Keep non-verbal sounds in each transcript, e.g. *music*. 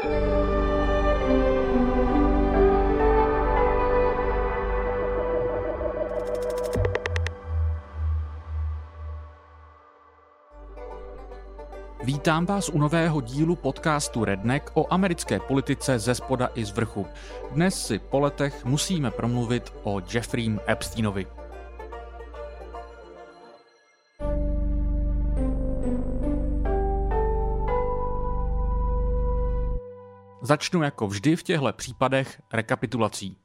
Vítám vás u nového dílu podcastu Redneck o americké politice ze spoda i z vrchu. Dnes si po letech musíme promluvit o Jeffreym Epsteinovi. Začnu jako vždy v těchto případech rekapitulací.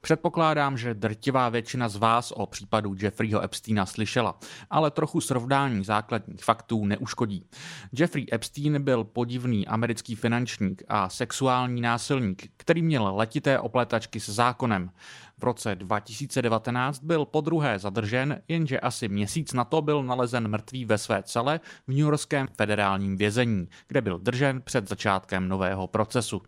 Předpokládám, že drtivá většina z vás o případu Jeffreyho Epsteina slyšela, ale trochu srovnání základních faktů neuškodí. Jeffrey Epstein byl podivný americký finančník a sexuální násilník, který měl letité opletačky s zákonem. V roce 2019 byl po druhé zadržen, jenže asi měsíc na to byl nalezen mrtvý ve své cele v New Yorkském federálním vězení, kde byl držen před začátkem nového procesu.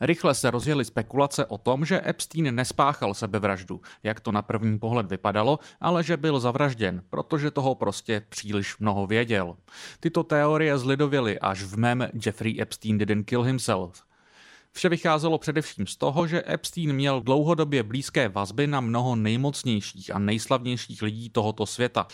Rychle se rozjeli spekulace o tom, že Epstein nespáchal sebevraždu, jak to na první pohled vypadalo, ale že byl zavražděn, protože toho prostě příliš mnoho věděl. Tyto teorie zlidověly až v mém Jeffrey Epstein didn't kill himself. Vše vycházelo především z toho, že Epstein měl dlouhodobě blízké vazby na mnoho nejmocnějších a nejslavnějších lidí tohoto světa.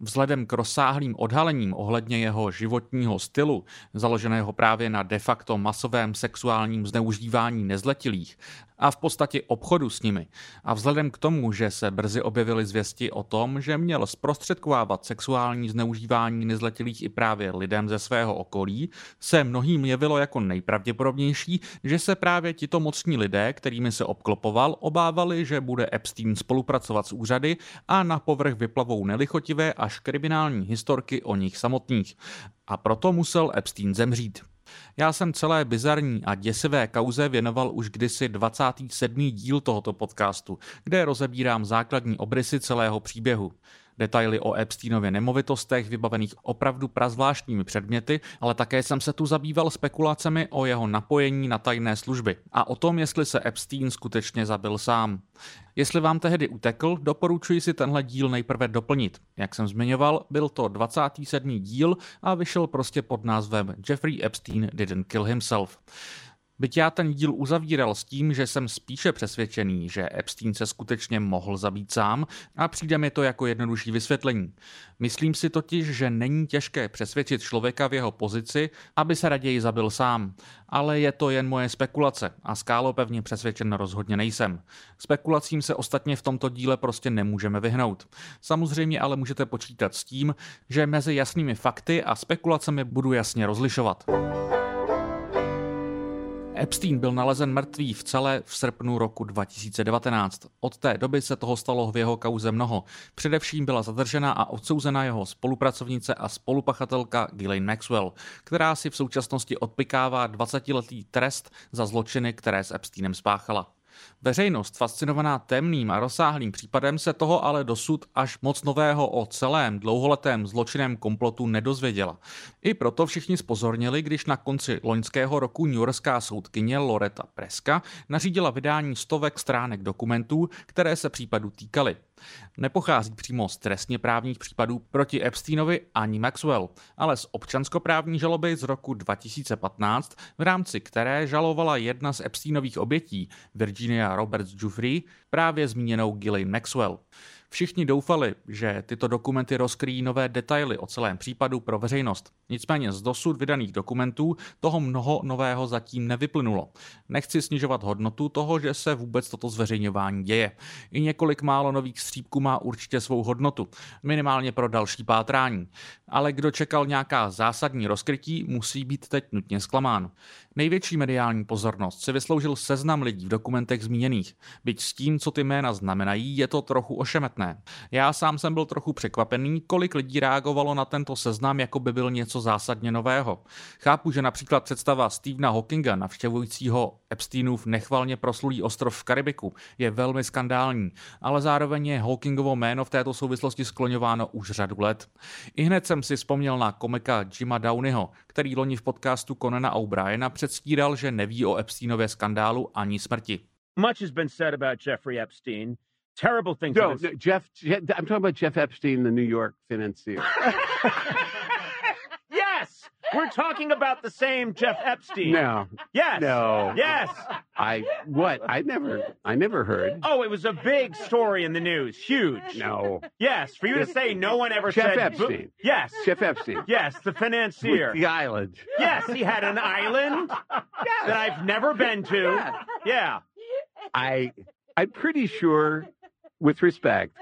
Vzhledem k rozsáhlým odhalením ohledně jeho životního stylu, založeného právě na de facto masovém sexuálním zneužívání nezletilých a v podstatě obchodu s nimi, a vzhledem k tomu, že se brzy objevily zvěsti o tom, že měl zprostředkovávat sexuální zneužívání nezletilých i právě lidem ze svého okolí, se mnohým jevilo jako nejpravděpodobnější, že se právě tito mocní lidé, kterými se obklopoval, obávali, že bude Epstein spolupracovat s úřady a na povrch vyplavou nelichotivé až kriminální historky o nich samotných. A proto musel Epstein zemřít. Já jsem celé bizarní a děsivé kauze věnoval už kdysi 27. díl tohoto podcastu, kde rozebírám základní obrysy celého příběhu. Detaily o Epsteinově nemovitostech vybavených opravdu prazvláštními předměty, ale také jsem se tu zabýval spekulacemi o jeho napojení na tajné služby a o tom, jestli se Epstein skutečně zabil sám. Jestli vám tehdy utekl, doporučuji si tenhle díl nejprve doplnit. Jak jsem zmiňoval, byl to 27. díl a vyšel prostě pod názvem Jeffrey Epstein didn't kill himself. Byť já ten díl uzavíral s tím, že jsem spíše přesvědčený, že Epstein se skutečně mohl zabít sám a přijde mi to jako jednodušší vysvětlení. Myslím si totiž, že není těžké přesvědčit člověka v jeho pozici, aby se raději zabil sám. Ale je to jen moje spekulace a skálopevně přesvědčen rozhodně nejsem. Spekulacím se ostatně v tomto díle prostě nemůžeme vyhnout. Samozřejmě ale můžete počítat s tím, že mezi jasnými fakty a spekulacemi budu jasně rozlišovat. Epstein byl nalezen mrtvý v celé v srpnu roku 2019. Od té doby se toho stalo v jeho kauze mnoho. Především byla zadržena a odsouzena jeho spolupracovnice a spolupachatelka Ghislaine Maxwell, která si v současnosti odpikává 20-letý trest za zločiny, které s Epsteinem spáchala. Veřejnost, fascinovaná temným a rozsáhlým případem, se toho ale dosud až moc nového o celém dlouholetém zločinem komplotu nedozvěděla. I proto všichni spozornili, když na konci loňského roku New Yorkská soudkyně Loretta Preska nařídila vydání stovek stránek dokumentů, které se případu týkaly. Nepochází přímo z trestně právních případů proti Epsteinovi ani Maxwell, ale z občanskoprávní žaloby z roku 2015, v rámci které žalovala jedna z Epsteinových obětí, Virginia Roberts Jeffrey, právě zmíněnou Ghislaine Maxwell. Všichni doufali, že tyto dokumenty rozkryjí nové detaily o celém případu pro veřejnost. Nicméně z dosud vydaných dokumentů toho mnoho nového zatím nevyplynulo. Nechci snižovat hodnotu toho, že se vůbec toto zveřejňování děje. I několik málo nových střípků má určitě svou hodnotu, minimálně pro další pátrání. Ale kdo čekal nějaká zásadní rozkrytí, musí být teď nutně zklamán. Největší mediální pozornost si vysloužil seznam lidí v dokumentech zmíněných. Byť s tím, co ty jména znamenají, je to trochu ošemetné. Já sám jsem byl trochu překvapený, kolik lidí reagovalo na tento seznam, jako by byl něco zásadně nového. Chápu, že například představa Stevena Hawkinga, navštěvujícího Epsteinův nechvalně proslulý ostrov v Karibiku, je velmi skandální, ale zároveň je Hawkingovo jméno v této souvislosti skloňováno už řadu let. I hned jsem si vzpomněl na komika Jima Downeyho, který loni v podcastu Conana O'Briena předstíral, že neví o Epsteinově skandálu ani smrti. Much has been said about Jeffrey Epstein. Terrible things. No, no Jeff, I'm talking about Jeff Epstein, the New York financier. *laughs* yes, We're talking about the same Jeff Epstein. No. Yes. No. Yes. I what? I never I never heard. Oh, it was a big story in the news. Huge. No. Yes. For you to say no one ever said Jeff said. Epstein. Yes. Jeff Epstein. Yes, the financier. With the island. Yes, he had an island that I've never been to. Yeah. Yeah. I I'm pretty sure, with respect,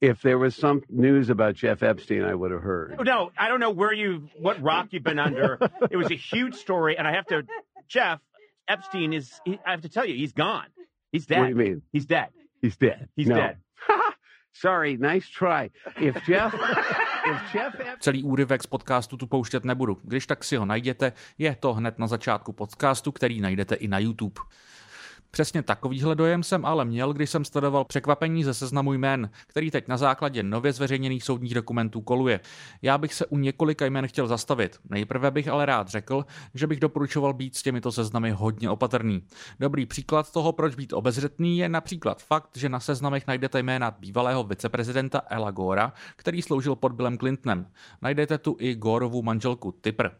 if there was some news about Jeff Epstein, I would have heard. No, I don't know where you, what rock you've been under. it was a huge story, and I have to, Jeff Epstein is. He, I have to tell you, he's gone. He's dead. What do you mean? He's dead. He's dead. He's no. dead. *laughs* Sorry, nice try. If Jeff, if Jeff Epstein. Celý úryvek z podcastu tu pouštět nebudu. Když tak si ho najděte, je to hned na začátku podcastu, který najdete i na YouTube. Přesně takovýhle dojem jsem ale měl, když jsem sledoval překvapení ze seznamu jmén, který teď na základě nově zveřejněných soudních dokumentů koluje. Já bych se u několika jmén chtěl zastavit. Nejprve bych ale rád řekl, že bych doporučoval být s těmito seznamy hodně opatrný. Dobrý příklad toho, proč být obezřetný, je například fakt, že na seznamech najdete jména bývalého viceprezidenta Ela Gora, který sloužil pod Billem Clintonem. Najdete tu i Gorovu manželku Tipper.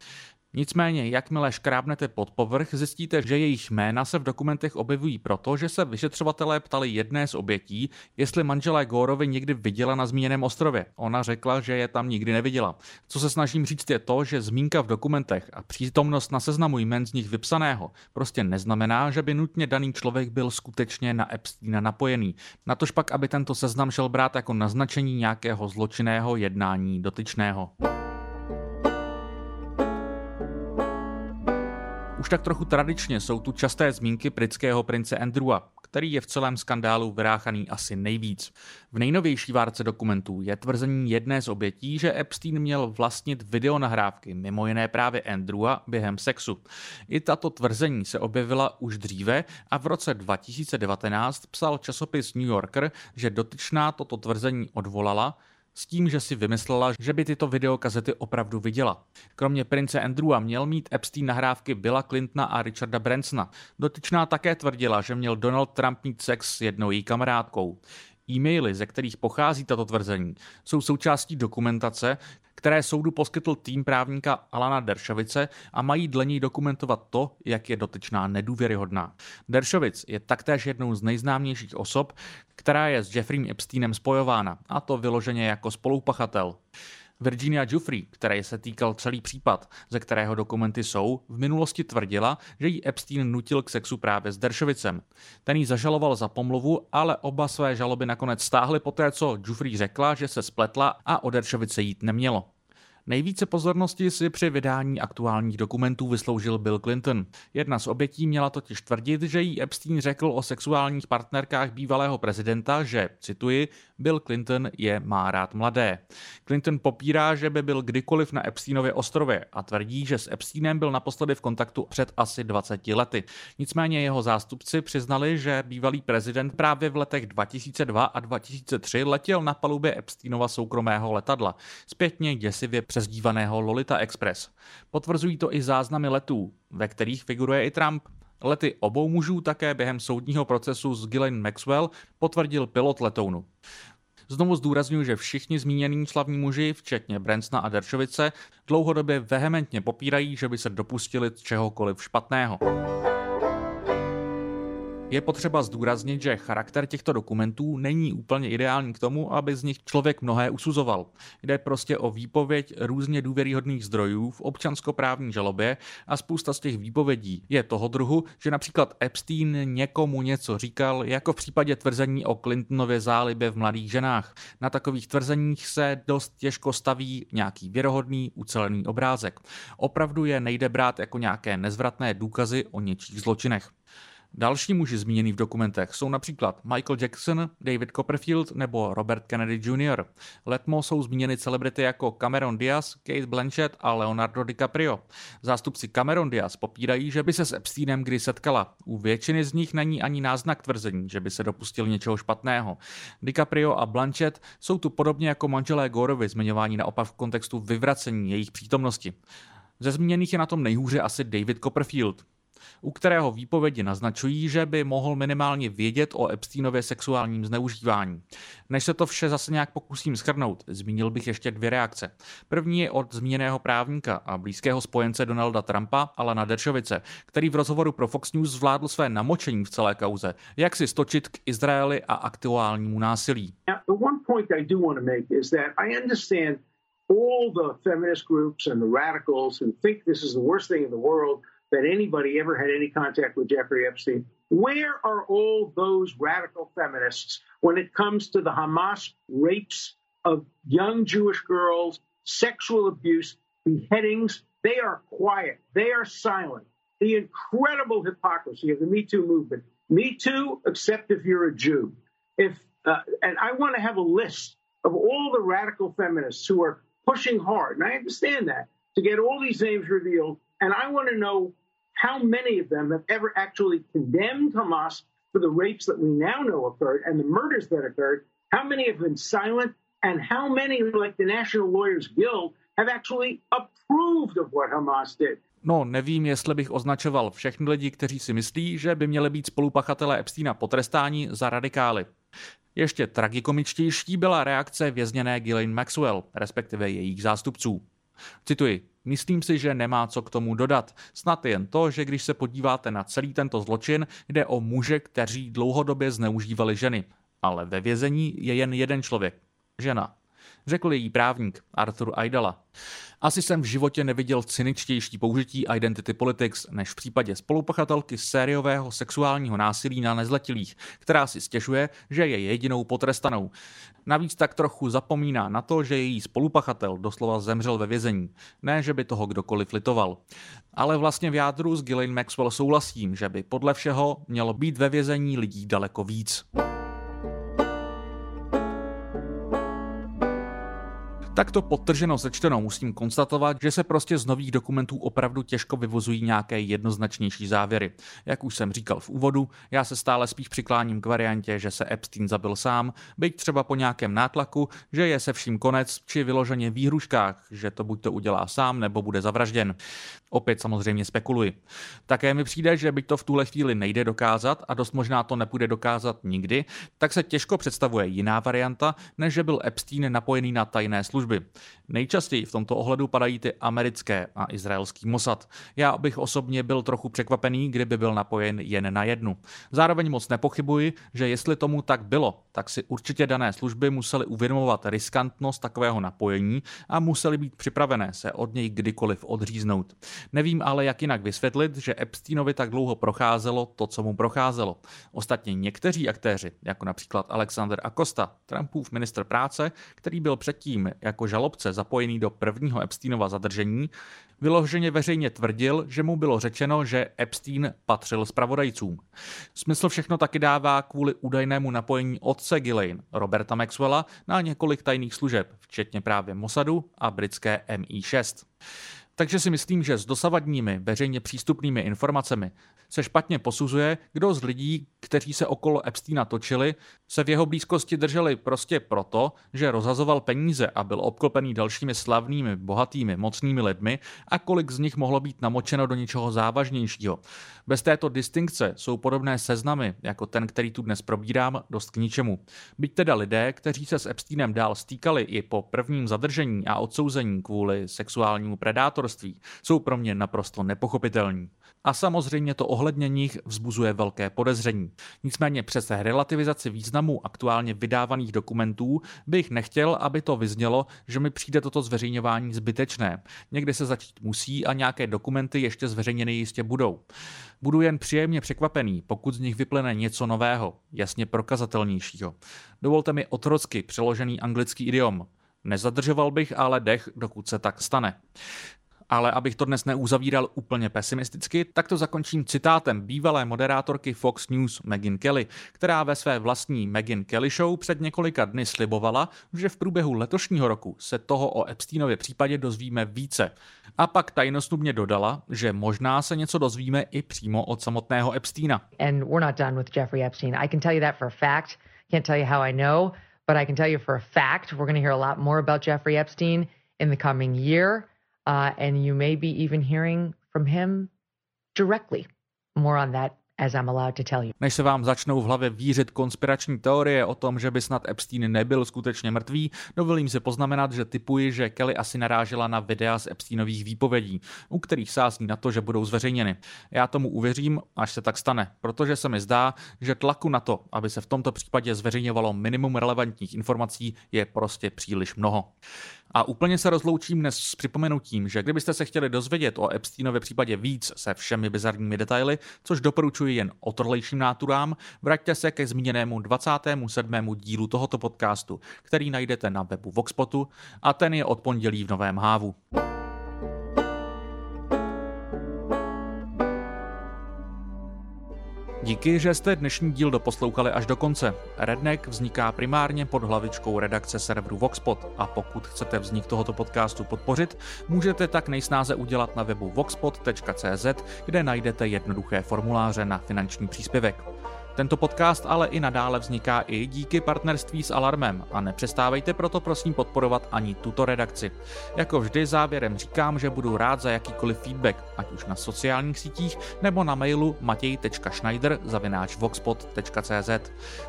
Nicméně, jakmile škrábnete pod povrch, zjistíte, že jejich jména se v dokumentech objevují proto, že se vyšetřovatelé ptali jedné z obětí, jestli manželé Górovi někdy viděla na zmíněném ostrově. Ona řekla, že je tam nikdy neviděla. Co se snažím říct je to, že zmínka v dokumentech a přítomnost na seznamu jmen z nich vypsaného prostě neznamená, že by nutně daný člověk byl skutečně na Epsteina napojený. Natož pak, aby tento seznam šel brát jako naznačení nějakého zločinného jednání dotyčného. Už tak trochu tradičně jsou tu časté zmínky britského prince Andrewa, který je v celém skandálu vyráchaný asi nejvíc. V nejnovější várce dokumentů je tvrzení jedné z obětí, že Epstein měl vlastnit videonahrávky, mimo jiné právě Andrewa, během sexu. I tato tvrzení se objevila už dříve a v roce 2019 psal časopis New Yorker, že dotyčná toto tvrzení odvolala, s tím, že si vymyslela, že by tyto videokazety opravdu viděla. Kromě prince Andrewa měl mít Epstein nahrávky Billa Clintona a Richarda Bransona. Dotyčná také tvrdila, že měl Donald Trump mít sex s jednou její kamarádkou. E-maily, ze kterých pochází tato tvrzení, jsou součástí dokumentace, které soudu poskytl tým právníka Alana Deršovice a mají dle něj dokumentovat to, jak je dotyčná nedůvěryhodná. Deršovic je taktéž jednou z nejznámějších osob, která je s Jeffrey Epsteinem spojována, a to vyloženě jako spolupachatel. Virginia Giuffre, které se týkal celý případ, ze kterého dokumenty jsou, v minulosti tvrdila, že jí Epstein nutil k sexu právě s Deršovicem. Ten jí zažaloval za pomluvu, ale oba své žaloby nakonec stáhly poté, co Giuffre řekla, že se spletla a o Deršovice jít nemělo. Nejvíce pozornosti si při vydání aktuálních dokumentů vysloužil Bill Clinton. Jedna z obětí měla totiž tvrdit, že jí Epstein řekl o sexuálních partnerkách bývalého prezidenta, že, cituji, Bill Clinton je má rád mladé. Clinton popírá, že by byl kdykoliv na Epsteinově ostrově a tvrdí, že s Epsteinem byl naposledy v kontaktu před asi 20 lety. Nicméně jeho zástupci přiznali, že bývalý prezident právě v letech 2002 a 2003 letěl na palubě Epsteinova soukromého letadla. Zpětně děsivě přezdívaného Lolita Express. Potvrzují to i záznamy letů, ve kterých figuruje i Trump. Lety obou mužů také během soudního procesu s Ghislaine Maxwell potvrdil pilot letounu. Znovu zdůraznuju, že všichni zmínění slavní muži, včetně Bransona a Deršovice, dlouhodobě vehementně popírají, že by se dopustili čehokoliv špatného. Je potřeba zdůraznit, že charakter těchto dokumentů není úplně ideální k tomu, aby z nich člověk mnohé usuzoval. Jde prostě o výpověď různě důvěryhodných zdrojů v občanskoprávní žalobě a spousta z těch výpovědí je toho druhu, že například Epstein někomu něco říkal, jako v případě tvrzení o Clintonově zálibě v mladých ženách. Na takových tvrzeních se dost těžko staví nějaký věrohodný, ucelený obrázek. Opravdu je nejde brát jako nějaké nezvratné důkazy o něčích zločinech. Další muži zmíněný v dokumentech jsou například Michael Jackson, David Copperfield nebo Robert Kennedy Jr. Letmo jsou zmíněny celebrity jako Cameron Diaz, Kate Blanchett a Leonardo DiCaprio. Zástupci Cameron Diaz popírají, že by se s Epsteinem kdy setkala. U většiny z nich není ani náznak tvrzení, že by se dopustil něčeho špatného. DiCaprio a Blanchett jsou tu podobně jako manželé Gorovi zmiňováni naopak v kontextu vyvracení jejich přítomnosti. Ze zmíněných je na tom nejhůře asi David Copperfield. U kterého výpovědi naznačují, že by mohl minimálně vědět o Epsteinově sexuálním zneužívání. Než se to vše zase nějak pokusím schrnout, zmínil bych ještě dvě reakce. První je od zmíněného právníka a blízkého spojence Donalda Trumpa, Alana Deršovice, který v rozhovoru pro Fox News zvládl své namočení v celé kauze, jak si stočit k Izraeli a aktuálnímu násilí. all the feminist groups and the radicals who think this is the worst thing in the world that anybody ever had any contact with Jeffrey Epstein. Where are all those radical feminists when it comes to the Hamas rapes of young Jewish girls, sexual abuse, beheadings? They are quiet. They are silent. The incredible hypocrisy of the Me Too movement. Me Too, except if you're a Jew. If uh, and I want to have a list of all the radical feminists who are pushing hard, and I understand that, to get all these names revealed. And I want to know how many of them have ever actually condemned Hamas for the rapes that we now know occurred and the murders that occurred, how many have been silent, and how many, like the National Lawyers Guild, have actually approved of what Hamas did. No, nevím, jestli bych označoval všechny lidi, kteří si myslí, že by měli být spolupachatelé Epsteina potrestáni za radikály. Ještě tragikomičtější byla reakce vězněné Ghislaine Maxwell, respektive jejich zástupců. Cituji, myslím si, že nemá co k tomu dodat. Snad jen to, že když se podíváte na celý tento zločin, jde o muže, kteří dlouhodobě zneužívali ženy. Ale ve vězení je jen jeden člověk. Žena řekl její právník Arthur Aidala. Asi jsem v životě neviděl cyničtější použití identity politics než v případě spolupachatelky sériového sexuálního násilí na nezletilých, která si stěžuje, že je jedinou potrestanou. Navíc tak trochu zapomíná na to, že její spolupachatel doslova zemřel ve vězení. Ne, že by toho kdokoliv litoval. Ale vlastně v jádru s Ghislaine Maxwell souhlasím, že by podle všeho mělo být ve vězení lidí daleko víc. Takto podtrženo sečteno musím konstatovat, že se prostě z nových dokumentů opravdu těžko vyvozují nějaké jednoznačnější závěry. Jak už jsem říkal v úvodu, já se stále spíš přikláním k variantě, že se Epstein zabil sám, byť třeba po nějakém nátlaku, že je se vším konec, či vyloženě výhruškách, že to buď to udělá sám, nebo bude zavražděn. Opět samozřejmě spekuluji. Také mi přijde, že byť to v tuhle chvíli nejde dokázat a dost možná to nepůjde dokázat nikdy, tak se těžko představuje jiná varianta, než že byl Epstein napojený na tajné služby služby. Nejčastěji v tomto ohledu padají ty americké a izraelský Mossad. Já bych osobně byl trochu překvapený, kdyby byl napojen jen na jednu. Zároveň moc nepochybuji, že jestli tomu tak bylo, tak si určitě dané služby museli uvědomovat riskantnost takového napojení a museli být připravené se od něj kdykoliv odříznout. Nevím ale, jak jinak vysvětlit, že Epsteinovi tak dlouho procházelo to, co mu procházelo. Ostatně někteří aktéři, jako například Alexander Acosta, Trumpův minister práce, který byl předtím jako žalobce zapojený do prvního Epsteinova zadržení, vyloženě veřejně tvrdil, že mu bylo řečeno, že Epstein patřil zpravodajcům. Smysl všechno taky dává kvůli údajnému napojení otce Ghislaine, Roberta Maxwella, na několik tajných služeb, včetně právě Mossadu a britské MI6. Takže si myslím, že s dosavadními veřejně přístupnými informacemi se špatně posuzuje, kdo z lidí, kteří se okolo Epsteina točili, se v jeho blízkosti drželi prostě proto, že rozhazoval peníze a byl obklopený dalšími slavnými, bohatými, mocnými lidmi a kolik z nich mohlo být namočeno do něčeho závažnějšího. Bez této distinkce jsou podobné seznamy, jako ten, který tu dnes probírám, dost k ničemu. Byť teda lidé, kteří se s Epsteinem dál stýkali i po prvním zadržení a odsouzení kvůli sexuálnímu predátorství, jsou pro mě naprosto nepochopitelní. A samozřejmě to ohledně nich vzbuzuje velké podezření. Nicméně přes relativizaci významu aktuálně vydávaných dokumentů bych nechtěl, aby to vyznělo, že mi přijde toto zveřejňování zbytečné. Někdy se začít musí a nějaké dokumenty ještě zveřejněny jistě budou. Budu jen příjemně překvapený, pokud z nich vyplyne něco nového, jasně prokazatelnějšího. Dovolte mi otrocky přeložený anglický idiom. Nezadržoval bych ale dech, dokud se tak stane. Ale abych to dnes neuzavíral úplně pesimisticky, tak to zakončím citátem bývalé moderátorky Fox News Megyn Kelly, která ve své vlastní Megyn Kelly Show před několika dny slibovala, že v průběhu letošního roku se toho o Epsteinově případě dozvíme více. A pak tajnostubně dodala, že možná se něco dozvíme i přímo od samotného Epsteina. And we're not done with Jeffrey Epstein. I can tell you that for a fact. Can't tell you how I know, but I can tell you for a fact we're going to hear a lot more about Jeffrey Epstein in the coming year. Uh, and you may be even hearing from him directly more on that as I'm allowed to tell you. Než se vám začnou v hlavě vířit konspirační teorie o tom, že by snad Epstein nebyl skutečně mrtvý, dovolím si poznamenat, že typuji, že Kelly asi narážela na videa z Epsteinových výpovědí, u kterých sázní na to, že budou zveřejněny. Já tomu uvěřím, až se tak stane, protože se mi zdá, že tlaku na to, aby se v tomto případě zveřejňovalo minimum relevantních informací, je prostě příliš mnoho. A úplně se rozloučím dnes s připomenutím, že kdybyste se chtěli dozvědět o Epsteinově případě víc se všemi bizarními detaily, což doporučuji jen otrlejším náturám, vraťte se ke zmíněnému 27. dílu tohoto podcastu, který najdete na webu Voxpotu a ten je od pondělí v Novém Hávu. Díky, že jste dnešní díl doposlouchali až do konce. Redneck vzniká primárně pod hlavičkou redakce serveru Voxpot a pokud chcete vznik tohoto podcastu podpořit, můžete tak nejsnáze udělat na webu voxpot.cz, kde najdete jednoduché formuláře na finanční příspěvek. Tento podcast ale i nadále vzniká i díky partnerství s Alarmem a nepřestávejte proto prosím podporovat ani tuto redakci. Jako vždy závěrem říkám, že budu rád za jakýkoliv feedback, ať už na sociálních sítích nebo na mailu matěj.schneider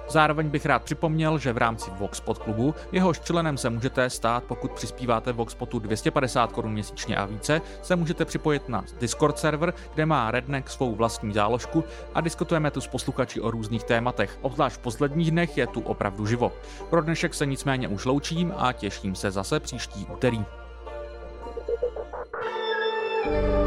Zároveň bych rád připomněl, že v rámci Voxpot klubu jehož členem se můžete stát, pokud přispíváte Voxpotu 250 korun měsíčně a více, se můžete připojit na Discord server, kde má Redneck svou vlastní záložku a diskutujeme tu s posluchači o různých tématech. Obzvlášť v posledních dnech je tu opravdu živo. Pro dnešek se nicméně už loučím a těším se zase příští úterý. thank you